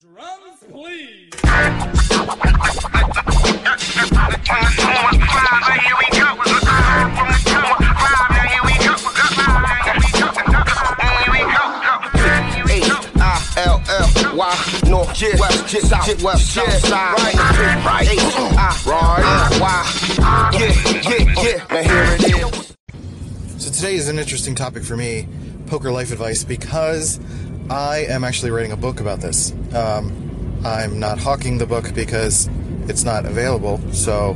Drums, please. South, west, right, right, now here it is. So today is an interesting topic for me, poker life advice, because I am actually writing a book about this. Um, I'm not hawking the book because it's not available, so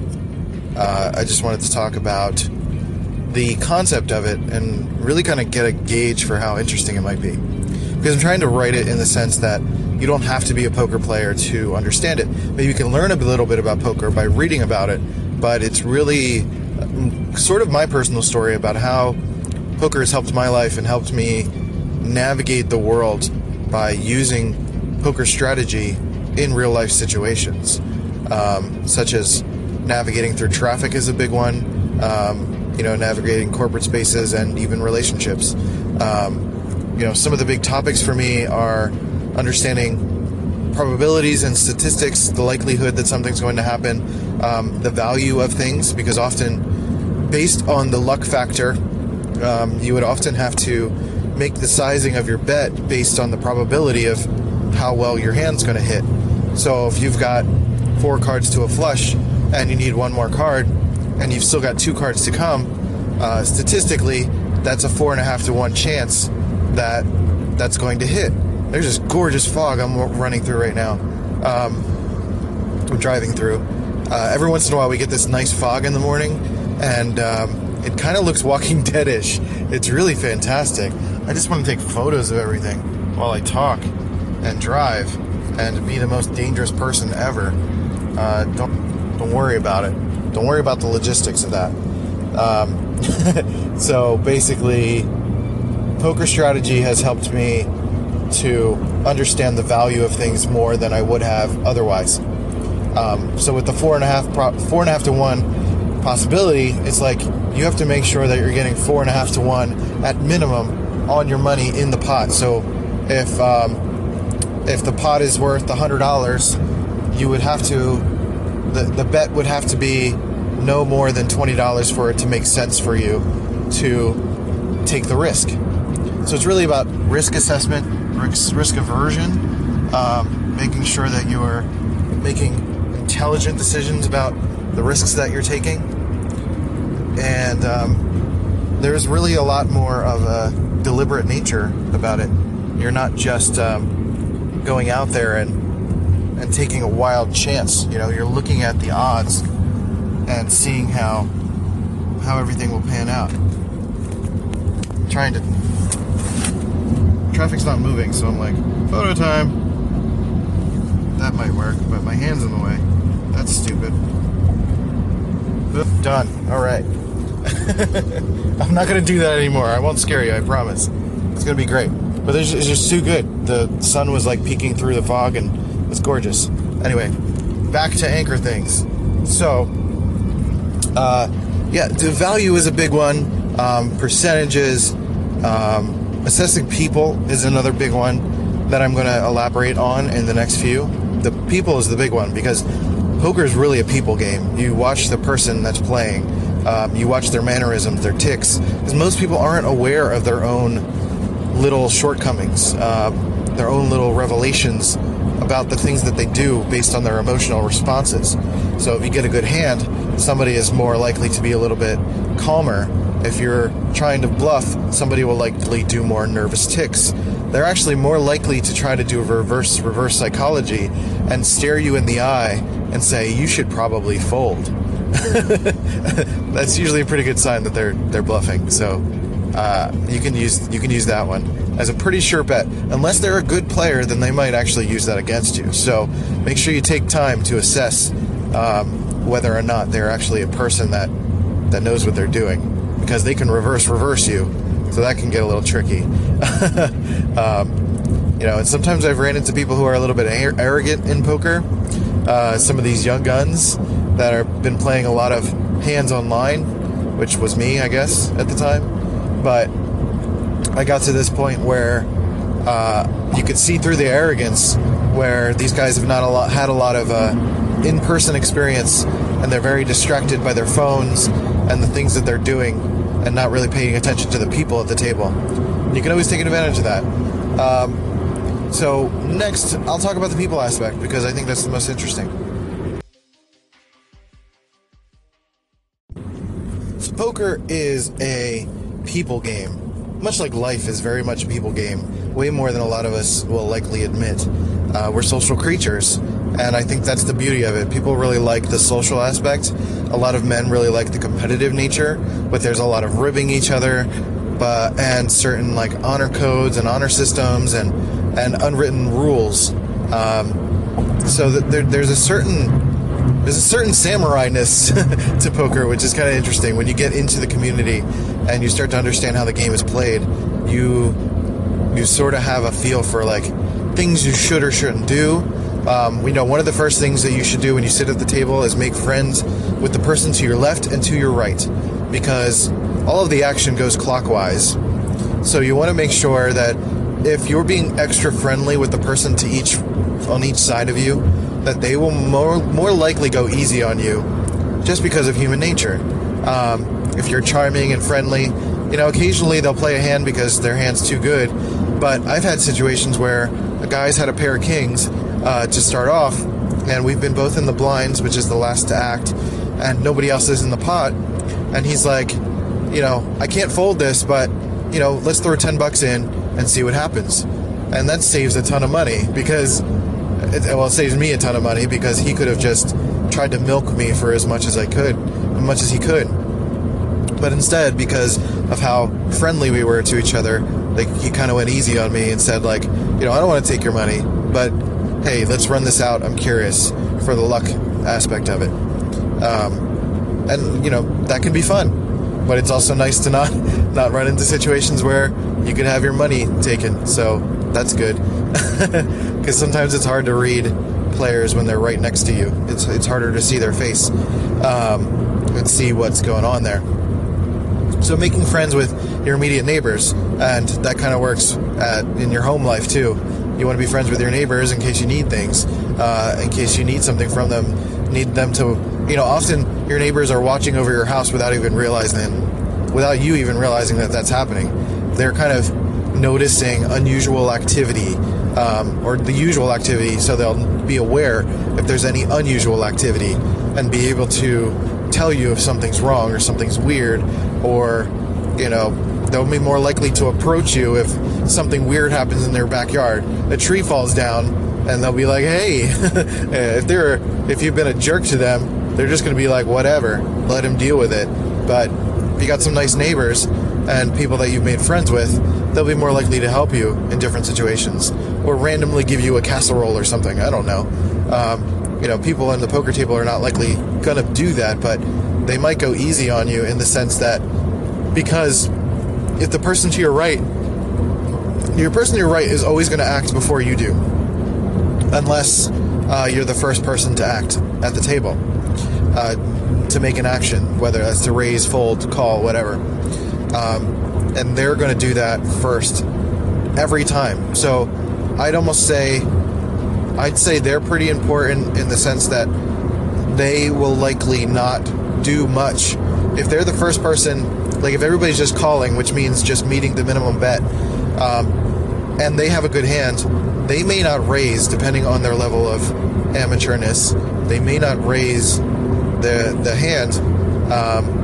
uh, I just wanted to talk about the concept of it and really kind of get a gauge for how interesting it might be. Because I'm trying to write it in the sense that you don't have to be a poker player to understand it. Maybe you can learn a little bit about poker by reading about it, but it's really uh, sort of my personal story about how poker has helped my life and helped me navigate the world by using poker strategy in real life situations, um, such as navigating through traffic is a big one. Um, you know, navigating corporate spaces and even relationships. Um, you know, some of the big topics for me are understanding probabilities and statistics, the likelihood that something's going to happen, um, the value of things, because often, based on the luck factor, um, you would often have to make the sizing of your bet based on the probability of how well your hand's going to hit. So if you've got four cards to a flush and you need one more card, and you've still got two cards to come, uh, statistically, that's a four and a half to one chance that that's going to hit. There's this gorgeous fog I'm running through right now. Um, I'm driving through. Uh, every once in a while, we get this nice fog in the morning, and um, it kind of looks Walking Deadish. It's really fantastic. I just want to take photos of everything while I talk and drive and be the most dangerous person ever. Uh, don't don't worry about it. Don't worry about the logistics of that. Um, so basically, poker strategy has helped me to understand the value of things more than I would have otherwise. Um, so with the four and a half pro- four and a half to one possibility, it's like you have to make sure that you're getting four and a half to one at minimum on your money in the pot. So if um, if the pot is worth hundred dollars, you would have to the the bet would have to be no more than twenty dollars for it to make sense for you to take the risk. So it's really about risk assessment, risk, risk aversion, um, making sure that you are making intelligent decisions about the risks that you're taking. And um, there's really a lot more of a deliberate nature about it. You're not just um, going out there and and taking a wild chance. You know, you're looking at the odds and seeing how how everything will pan out. trying to traffic's not moving, so I'm like, photo time. That might work, but my hand's in the way. That's stupid. Done. All right. I'm not gonna do that anymore. I won't scare you. I promise. It's gonna be great. But it's it's just too good. The sun was like peeking through the fog, and it's gorgeous. Anyway, back to anchor things. So, uh, yeah, the value is a big one. Um, percentages, um, assessing people is another big one that I'm going to elaborate on in the next few. The people is the big one because poker is really a people game. You watch the person that's playing, um, you watch their mannerisms, their ticks, because most people aren't aware of their own little shortcomings, uh, their own little revelations about the things that they do based on their emotional responses. So if you get a good hand, somebody is more likely to be a little bit calmer. If you're trying to bluff, somebody will likely do more nervous ticks. They're actually more likely to try to do reverse reverse psychology and stare you in the eye and say you should probably fold. That's usually a pretty good sign that they're they're bluffing. So uh, you can use you can use that one as a pretty sure bet. Unless they're a good player, then they might actually use that against you. So make sure you take time to assess um, whether or not they're actually a person that that knows what they're doing, because they can reverse reverse you. So that can get a little tricky. um, you know, and sometimes I've ran into people who are a little bit ar- arrogant in poker. Uh, some of these young guns that have been playing a lot of hands online, which was me, I guess, at the time. But I got to this point where uh, you could see through the arrogance where these guys have not a lot, had a lot of uh, in-person experience, and they're very distracted by their phones and the things that they're doing, and not really paying attention to the people at the table. You can always take advantage of that. Um, so next, I'll talk about the people aspect because I think that's the most interesting. So poker is a people game, much like life is very much a people game. Way more than a lot of us will likely admit. Uh, we're social creatures, and I think that's the beauty of it. People really like the social aspect. A lot of men really like the competitive nature, but there's a lot of ribbing each other, but and certain like honor codes and honor systems and and unwritten rules. Um, so that there, there's a certain there's a certain samurai-ness poker, which is kind of interesting. When you get into the community and you start to understand how the game is played, you you sort of have a feel for like things you should or shouldn't do. Um, we know one of the first things that you should do when you sit at the table is make friends with the person to your left and to your right, because all of the action goes clockwise. So you want to make sure that if you're being extra friendly with the person to each on each side of you, that they will more more likely go easy on you, just because of human nature. Um, if you're charming and friendly, you know, occasionally they'll play a hand because their hand's too good. But I've had situations where a guy's had a pair of kings uh, to start off, and we've been both in the blinds, which is the last to act, and nobody else is in the pot, and he's like, you know, I can't fold this, but you know, let's throw 10 bucks in and see what happens. And that saves a ton of money because, it, well, it saves me a ton of money because he could have just tried to milk me for as much as I could, as much as he could. But instead, because of how friendly we were to each other, like he kind of went easy on me and said, like, you know, I don't want to take your money, but hey, let's run this out. I'm curious for the luck aspect of it. Um, and you know that can be fun, but it's also nice to not not run into situations where you could have your money taken. So that's good because sometimes it's hard to read players when they're right next to you. It's it's harder to see their face um, and see what's going on there. So making friends with your immediate neighbors, and that kind of works at, in your home life too. You want to be friends with your neighbors in case you need things, uh, in case you need something from them, need them to, you know, often your neighbors are watching over your house without even realizing, without you even realizing that that's happening. They're kind of noticing unusual activity um, or the usual activity, so they'll be aware if there's any unusual activity and be able to tell you if something's wrong or something's weird or you know they'll be more likely to approach you if something weird happens in their backyard a tree falls down and they'll be like hey if they're if you've been a jerk to them they're just going to be like whatever let him deal with it. But if you got some nice neighbors and people that you've made friends with they'll be more likely to help you in different situations or randomly give you a casserole or something. I don't know. Um, you know, people on the poker table are not likely going to do that, but they might go easy on you in the sense that because if the person to your right, your person to your right is always going to act before you do, unless uh, you're the first person to act at the table uh, to make an action, whether that's to raise, fold, call, whatever. Um, and they're going to do that first every time. So I'd almost say I'd say they're pretty important in the sense that they will likely not do much. If they're the first person, like if everybody's just calling, which means just meeting the minimum bet, um, and they have a good hand, they may not raise depending on their level of amateurness. They may not raise the the hand um,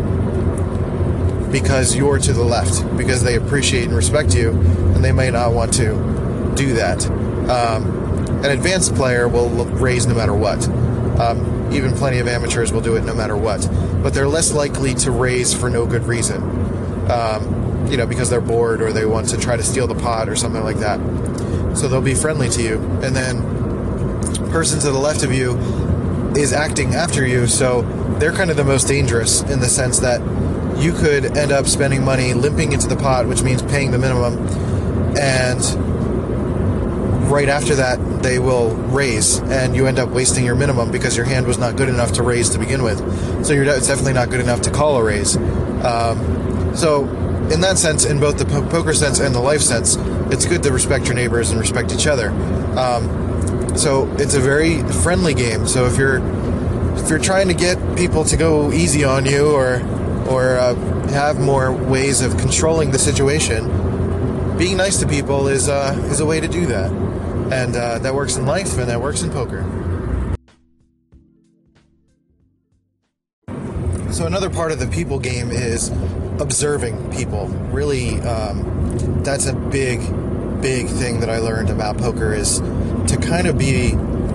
because you're to the left because they appreciate and respect you, and they may not want to do that. Um, an advanced player will raise no matter what. Um, even plenty of amateurs will do it no matter what. But they're less likely to raise for no good reason. Um, you know, because they're bored or they want to try to steal the pot or something like that. So they'll be friendly to you. And then person to the left of you is acting after you, so they're kind of the most dangerous in the sense that you could end up spending money limping into the pot, which means paying the minimum, and right after that they will raise and you end up wasting your minimum because your hand was not good enough to raise to begin with. So it's definitely not good enough to call a raise. Um, so in that sense in both the po- poker sense and the life sense it's good to respect your neighbors and respect each other. Um, so it's a very friendly game. So if you're if you're trying to get people to go easy on you or or uh, have more ways of controlling the situation, being nice to people is uh, is a way to do that, and uh, that works in life and that works in poker. So another part of the people game is observing people. Really, um, that's a big, big thing that I learned about poker is to kind of be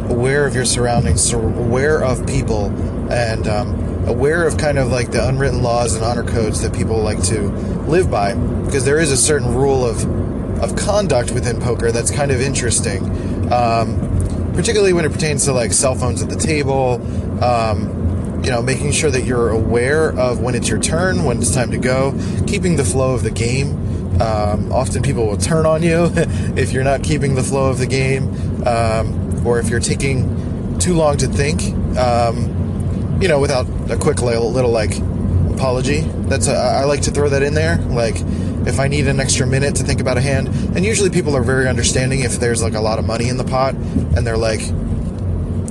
aware of your surroundings, aware of people, and um, aware of kind of like the unwritten laws and honor codes that people like to live by. Because there is a certain rule of of conduct within poker that's kind of interesting, um, particularly when it pertains to like cell phones at the table. Um, you know, making sure that you're aware of when it's your turn, when it's time to go, keeping the flow of the game. Um, often people will turn on you if you're not keeping the flow of the game, um, or if you're taking too long to think. Um, you know, without a quick little, little like apology. That's a, I like to throw that in there. Like if I need an extra minute to think about a hand, and usually people are very understanding if there's like a lot of money in the pot, and they're like,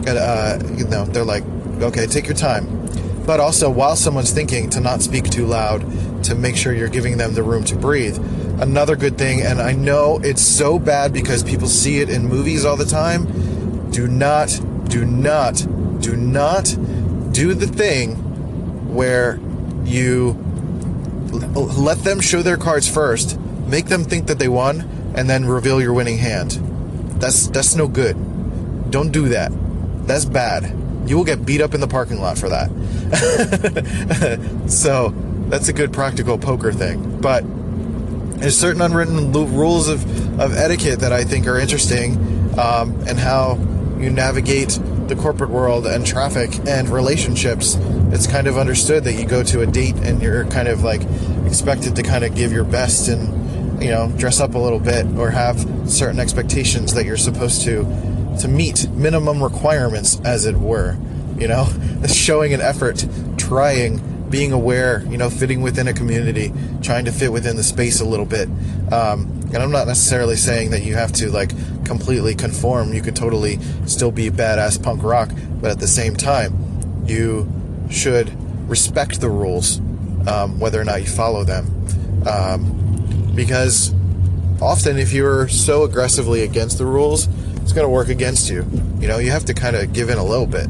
uh, you know, they're like, okay, take your time. But also, while someone's thinking, to not speak too loud, to make sure you're giving them the room to breathe. Another good thing, and I know it's so bad because people see it in movies all the time. Do not, do not, do not do the thing where you let them show their cards first, make them think that they won, and then reveal your winning hand. That's that's no good. Don't do that. That's bad. You will get beat up in the parking lot for that. so that's a good practical poker thing. But there's certain unwritten rules of, of etiquette that I think are interesting um, and how you navigate the corporate world and traffic and relationships. It's kind of understood that you go to a date and you're kind of like expected to kind of give your best and you know dress up a little bit or have certain expectations that you're supposed to to meet minimum requirements, as it were. You know, showing an effort, trying, being aware, you know, fitting within a community, trying to fit within the space a little bit. Um, and I'm not necessarily saying that you have to like completely conform. You could totally still be badass punk rock, but at the same time, you should respect the rules, um, whether or not you follow them. Um, because often, if you're so aggressively against the rules, it's going to work against you. You know, you have to kind of give in a little bit.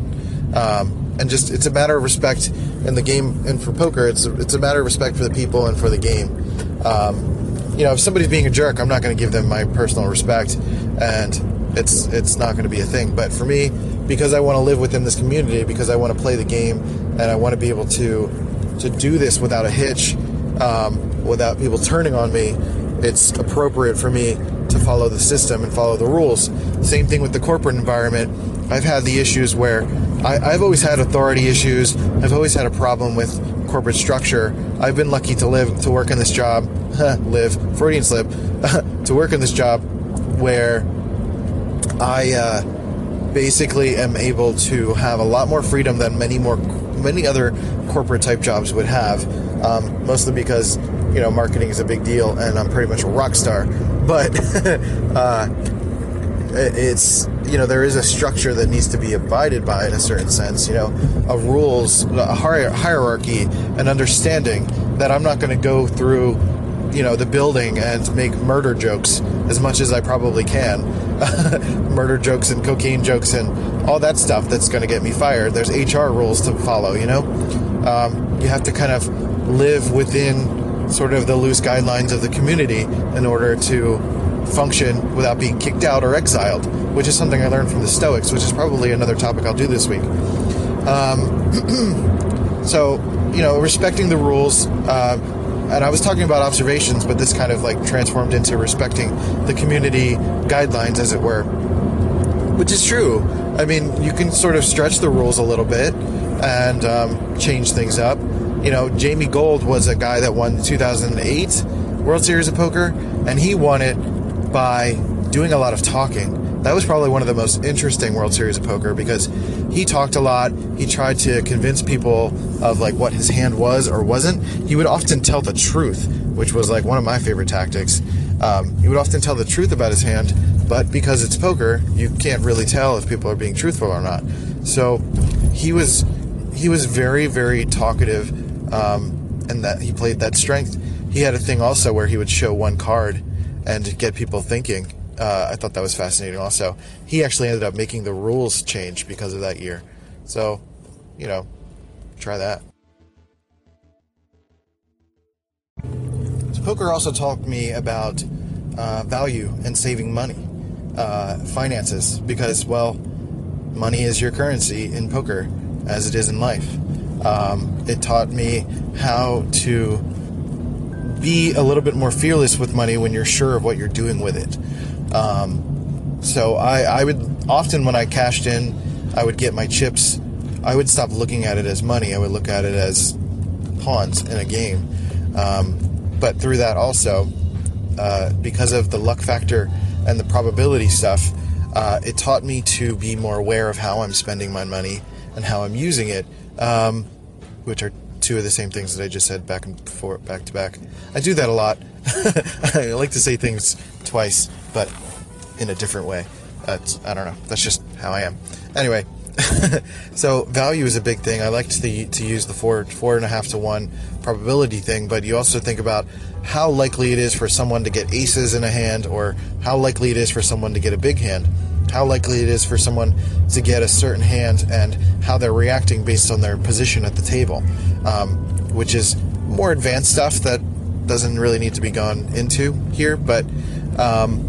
Um, and just it's a matter of respect in the game and for poker it's a, it's a matter of respect for the people and for the game um, you know if somebody's being a jerk i'm not going to give them my personal respect and it's it's not going to be a thing but for me because i want to live within this community because i want to play the game and i want to be able to to do this without a hitch um, without people turning on me it's appropriate for me to follow the system and follow the rules. Same thing with the corporate environment. I've had the issues where I, have always had authority issues. I've always had a problem with corporate structure. I've been lucky to live to work in this job, live Freudian slip, to work in this job where I uh, basically am able to have a lot more freedom than many more many other corporate type jobs would have. Um, mostly because you know marketing is a big deal and I'm pretty much a rock star. But uh, it's you know there is a structure that needs to be abided by in a certain sense you know a rules a hierarchy an understanding that i'm not going to go through you know the building and make murder jokes as much as i probably can. Murder jokes and cocaine jokes and all that stuff that's going to get me fired. There's hr rules to follow you know? Um, you have to kind of live within sort of the loose guidelines of the community in order to function without being kicked out or exiled, which is something I learned from the Stoics, which is probably another topic I'll do this week. Um, so, you know, respecting the rules. Uh, and I was talking about observations, but this kind of like transformed into respecting the community guidelines, as it were, which is true. I mean, you can sort of stretch the rules a little bit and um, change things up. You know, Jamie Gold was a guy that won the 2008 World Series of Poker, and he won it by doing a lot of talking. That was probably one of the most interesting World Series of Poker because he talked a lot. He tried to convince people of like what his hand was or wasn't. He would often tell the truth, which was like one of my favorite tactics. Um, he would often tell the truth about his hand, but because it's poker, you can't really tell if people are being truthful or not. So he was he was very very talkative, um, and that he played that strength. He had a thing also where he would show one card and get people thinking. Uh, I thought that was fascinating. Also, he actually ended up making the rules change because of that year. So, you know, try that. So poker also taught me about uh, value and saving money, uh, finances, because, well, money is your currency in poker as it is in life. Um, it taught me how to be a little bit more fearless with money when you're sure of what you're doing with it. Um, so I, I would often, when I cashed in, I would get my chips. I would stop looking at it as money. I would look at it as pawns in a game. Um, but through that also, uh, because of the luck factor and the probability stuff, uh, it taught me to be more aware of how I'm spending my money and how I'm using it, um, which are two of the same things that I just said back and forth, back to back. I do that a lot. I like to say things twice, but in a different way. That's, I don't know. That's just how I am. Anyway, so value is a big thing. I like to to use the four four and a half to one probability thing, but you also think about how likely it is for someone to get aces in a hand, or how likely it is for someone to get a big hand, how likely it is for someone to get a certain hand, and how they're reacting based on their position at the table, um, which is more advanced stuff that doesn't really need to be gone into here, but. Um,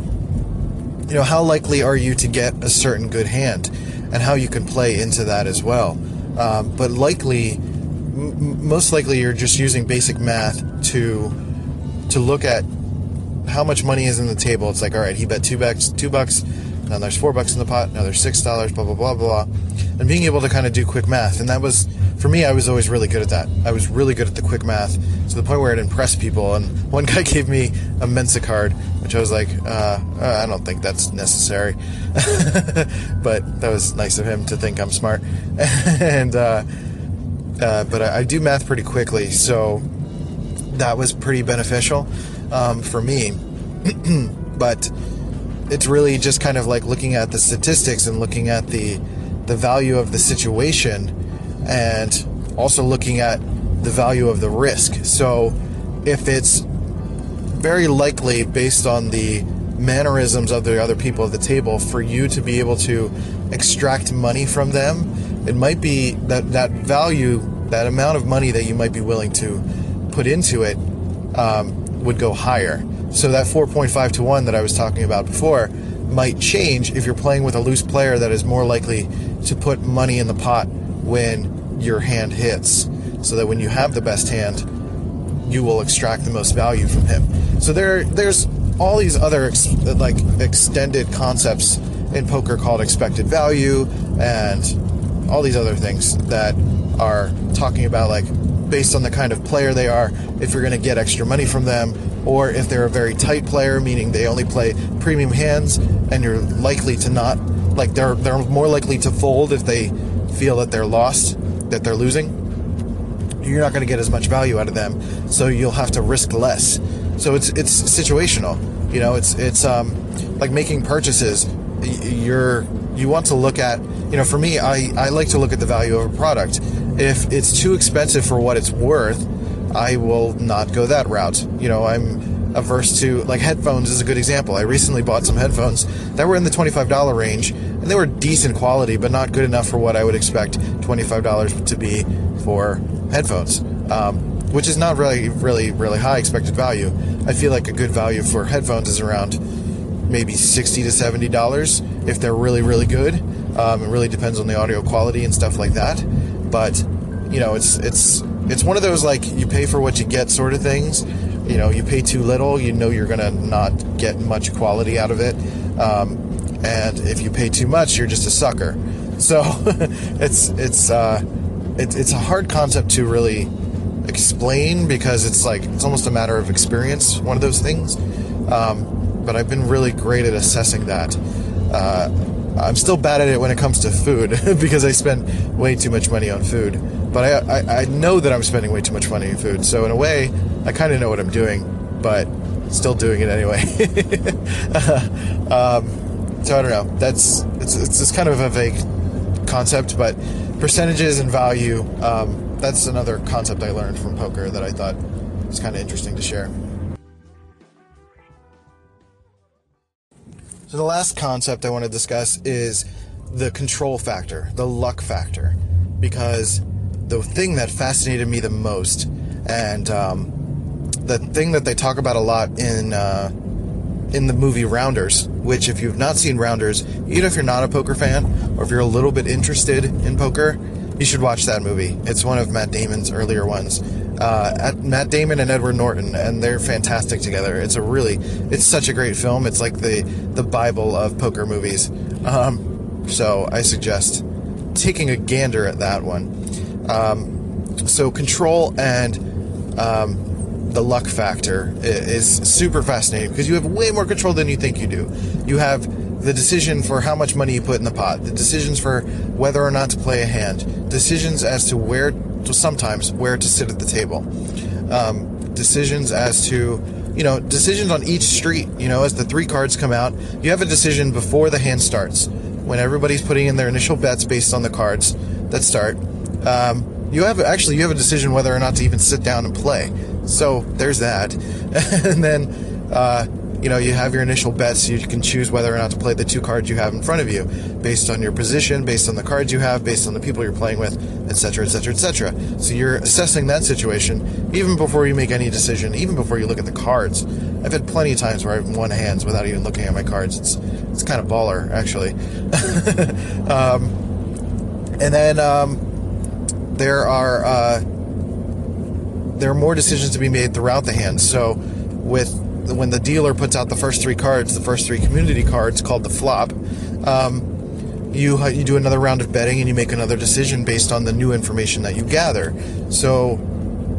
you know, how likely are you to get a certain good hand? and how you can play into that as well. Um, but likely, m- most likely, you're just using basic math to to look at how much money is in the table. It's like, all right, he bet two bucks, two bucks. Now there's four bucks in the pot. Now there's six dollars. Blah blah blah blah. And being able to kind of do quick math, and that was for me. I was always really good at that. I was really good at the quick math to the point where it impressed people. And one guy gave me a Mensa card, which I was like, uh, uh I don't think that's necessary. but that was nice of him to think I'm smart. and uh, uh, but I, I, do math pretty quickly, so that was pretty beneficial um, for me. but it's really just kind of like looking at the statistics and looking at the the value of the situation and also looking at the value of the risk. So if it's very likely based on the mannerisms of the other people at the table for you to be able to extract money from them, it might be that that value, that amount of money that you might be willing to put into it um, would go higher. So that 4.5 to 1 that I was talking about before might change if you're playing with a loose player that is more likely to put money in the pot when your hand hits. So that when you have the best hand, you will extract the most value from him. So there, there's all these other ex- like extended concepts in poker called expected value and all these other things that are talking about like based on the kind of player they are, if you're going to get extra money from them, or if they're a very tight player, meaning they only play premium hands, and you're likely to not like they're they're more likely to fold if they feel that they're lost, that they're losing. You're not going to get as much value out of them, so you'll have to risk less. So it's it's situational. You know, it's it's um, like making purchases. You're you want to look at you know for me I, I like to look at the value of a product if it's too expensive for what it's worth, I will not go that route. You know, I'm averse to like headphones is a good example. I recently bought some headphones that were in the $25 range and they were decent quality but not good enough for what I would expect $25 to be for headphones. Um, which is not really really really high expected value. I feel like a good value for headphones is around maybe 60 to 70 dollars if they're really really good. Um, it really depends on the audio quality and stuff like that but you know, it's it's it's one of those like you pay for what you get sort of things. You know, you pay too little, you know you're gonna not get much quality out of it, um, and if you pay too much, you're just a sucker. So it's it's uh, it, it's a hard concept to really explain because it's like it's almost a matter of experience. One of those things. Um, but I've been really great at assessing that. Uh, I'm still bad at it when it comes to food because I spend way too much money on food. But I, I, I know that I'm spending way too much money on food. So in a way, I kind of know what I'm doing, but still doing it anyway. um, so I don't know. That's it's it's, kind of a vague concept, but percentages and value. Um, that's another concept I learned from poker that I thought was kind of interesting to share. So the last concept I want to discuss is the control factor, the luck factor, because the thing that fascinated me the most, and um, the thing that they talk about a lot in uh, in the movie Rounders, which if you've not seen Rounders, even if you're not a poker fan or if you're a little bit interested in poker, you should watch that movie. It's one of Matt Damon's earlier ones. Uh, Matt Damon and Edward Norton, and they're fantastic together. It's a really, it's such a great film. It's like the the bible of poker movies. Um, so I suggest taking a gander at that one. Um, so control and um, the luck factor is super fascinating because you have way more control than you think you do. You have the decision for how much money you put in the pot, the decisions for whether or not to play a hand, decisions as to where, sometimes where to sit at the table, um, decisions as to, you know, decisions on each street. You know, as the three cards come out, you have a decision before the hand starts, when everybody's putting in their initial bets based on the cards that start. Um, you have actually you have a decision whether or not to even sit down and play. So there's that, and then. Uh, you know, you have your initial bets. You can choose whether or not to play the two cards you have in front of you, based on your position, based on the cards you have, based on the people you're playing with, etc., etc., etc. So you're assessing that situation even before you make any decision, even before you look at the cards. I've had plenty of times where I've won hands without even looking at my cards. It's it's kind of baller, actually. um, and then um, there are uh, there are more decisions to be made throughout the hand. So with when the dealer puts out the first three cards, the first three community cards called the flop, um, you you do another round of betting and you make another decision based on the new information that you gather. So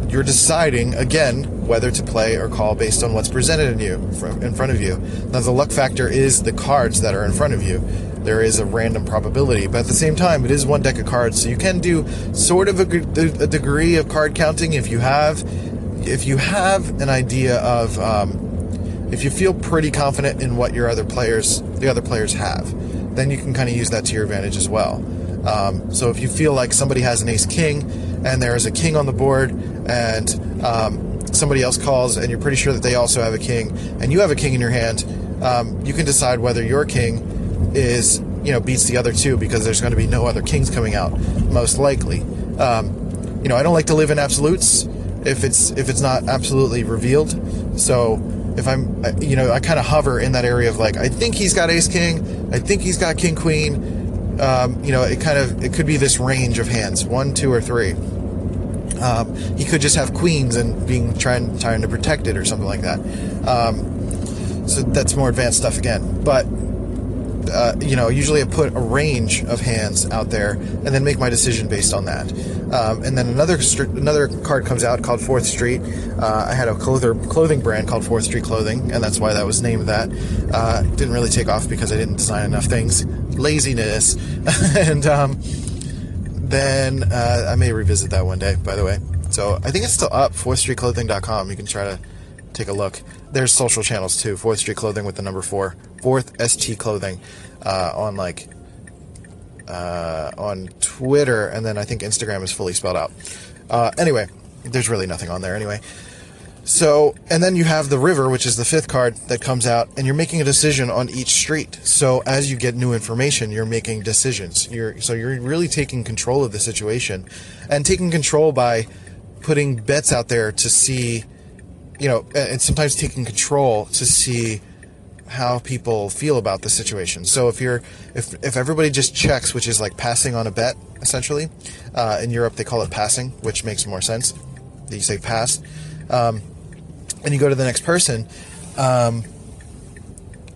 you're deciding again whether to play or call based on what's presented in you in front of you. Now the luck factor is the cards that are in front of you. There is a random probability, but at the same time, it is one deck of cards, so you can do sort of a, a degree of card counting if you have if you have an idea of um, if you feel pretty confident in what your other players, the other players have, then you can kind of use that to your advantage as well. Um, so if you feel like somebody has an ace king and there is a king on the board and um, somebody else calls and you're pretty sure that they also have a king and you have a king in your hand, um, you can decide whether your king is you know beats the other two because there's going to be no other kings coming out most likely. Um, you know I don't like to live in absolutes if it's if it's not absolutely revealed. So if I'm, you know, I kind of hover in that area of like, I think he's got ace king, I think he's got king queen. Um, you know, it kind of it could be this range of hands, one, two, or three. Um, he could just have queens and being trying trying to protect it or something like that. Um, so that's more advanced stuff again. But uh, you know, usually I put a range of hands out there and then make my decision based on that. Um, and then another another card comes out called Fourth Street. Uh, I had a clother, clothing brand called Fourth Street Clothing, and that's why that was named that. Uh, didn't really take off because I didn't design enough things. Laziness. and um, then uh, I may revisit that one day, by the way. So I think it's still up, fourthstreetclothing.com. You can try to take a look. There's social channels too. Fourth Street Clothing with the number four. Fourth ST Clothing uh, on like uh, on Twitter, and then I think Instagram is fully spelled out. Uh, anyway, there's really nothing on there anyway. So, and then you have the river, which is the fifth card that comes out, and you're making a decision on each street. So, as you get new information, you're making decisions. You're so you're really taking control of the situation, and taking control by putting bets out there to see you know, and sometimes taking control to see how people feel about the situation. So if you're if if everybody just checks, which is like passing on a bet essentially, uh, in Europe they call it passing, which makes more sense. That you say pass, um, and you go to the next person. Um,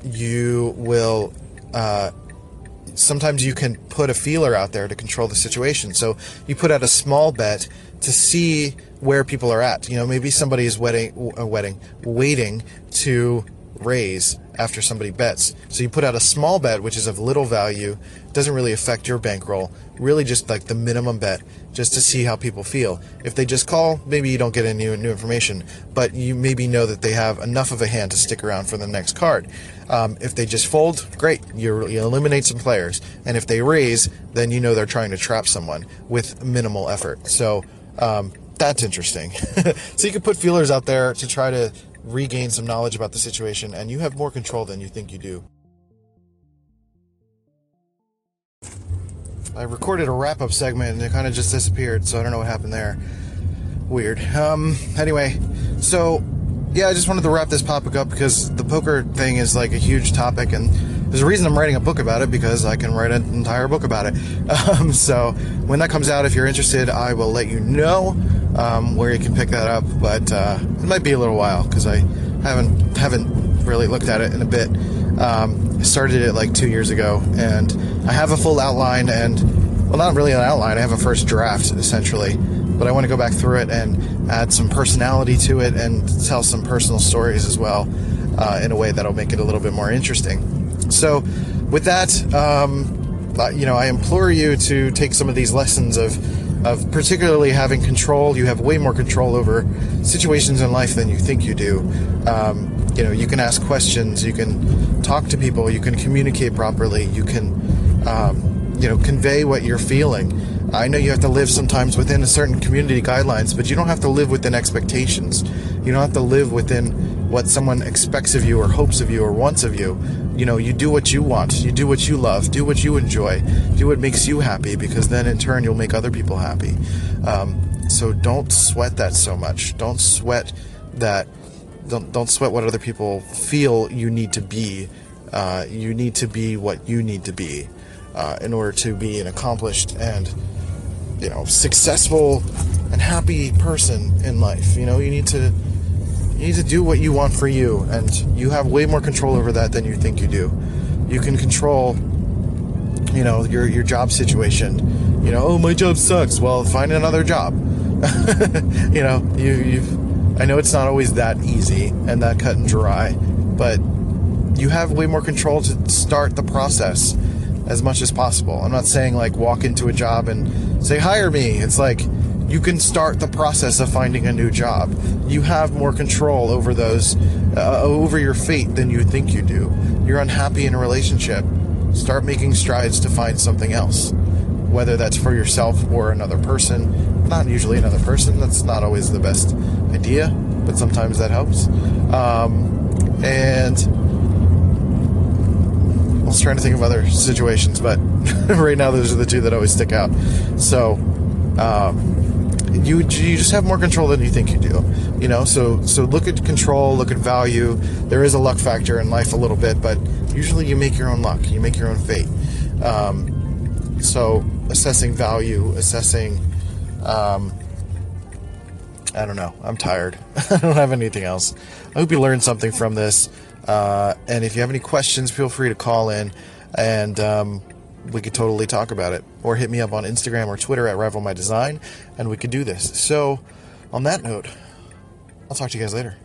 you will. Uh, sometimes you can put a feeler out there to control the situation. So you put out a small bet to see where people are at. You know, maybe somebody is wedding, a wedding, waiting to raise after somebody bets. So you put out a small bet, which is of little value, doesn't really affect your bankroll, really just like the minimum bet, just to see how people feel. If they just call, maybe you don't get any new, new information, but you maybe know that they have enough of a hand to stick around for the next card. Um, if they just fold, great, you, you eliminate some players. And if they raise, then you know they're trying to trap someone with minimal effort. So um, that's interesting. so you can put feelers out there to try to regain some knowledge about the situation, and you have more control than you think you do. I recorded a wrap up segment and it kind of just disappeared, so I don't know what happened there. Weird. Um, anyway, so yeah, I just wanted to wrap this topic up because the poker thing is like a huge topic, and there's a reason I'm writing a book about it because I can write an entire book about it. Um, so when that comes out, if you're interested, I will let you know um, where you can pick that up. But uh, it might be a little while because I haven't haven't really looked at it in a bit. Um, I started it like two years ago, and I have a full outline and well, not really an outline. I have a first draft essentially, but I want to go back through it and add some personality to it and tell some personal stories as well uh, in a way that'll make it a little bit more interesting. So, with that, um, you know, I implore you to take some of these lessons of of particularly having control. You have way more control over situations in life than you think you do. Um, you know, you can ask questions, you can talk to people, you can communicate properly, you can, um, you know, convey what you're feeling. I know you have to live sometimes within a certain community guidelines, but you don't have to live within expectations. You don't have to live within what someone expects of you or hopes of you or wants of you. You know, you do what you want, you do what you love, do what you enjoy, do what makes you happy, because then in turn you'll make other people happy. Um, so don't sweat that so much. Don't sweat that. Don't don't sweat what other people feel you need to be. Uh, you need to be what you need to be uh, in order to be an accomplished and you know successful and happy person in life. You know, you need to you need to do what you want for you, and you have way more control over that than you think you do. You can control, you know, your your job situation. You know, oh my job sucks. Well, find another job. you know, you you I know it's not always that easy and that cut and dry, but you have way more control to start the process as much as possible. I'm not saying like walk into a job and say hire me. It's like you can start the process of finding a new job. You have more control over those, uh, over your fate than you think you do. You're unhappy in a relationship. Start making strides to find something else, whether that's for yourself or another person. Not usually another person. That's not always the best idea, but sometimes that helps. Um, and I was trying to think of other situations, but right now those are the two that always stick out. So, um, you you just have more control than you think you do. You know, so so look at control, look at value. There is a luck factor in life a little bit, but usually you make your own luck. You make your own fate. Um, so assessing value, assessing. Um, I don't know. I'm tired. I don't have anything else. I hope you learned something from this. Uh, and if you have any questions, feel free to call in and um, we could totally talk about it. Or hit me up on Instagram or Twitter at Rival My Design and we could do this. So, on that note, I'll talk to you guys later.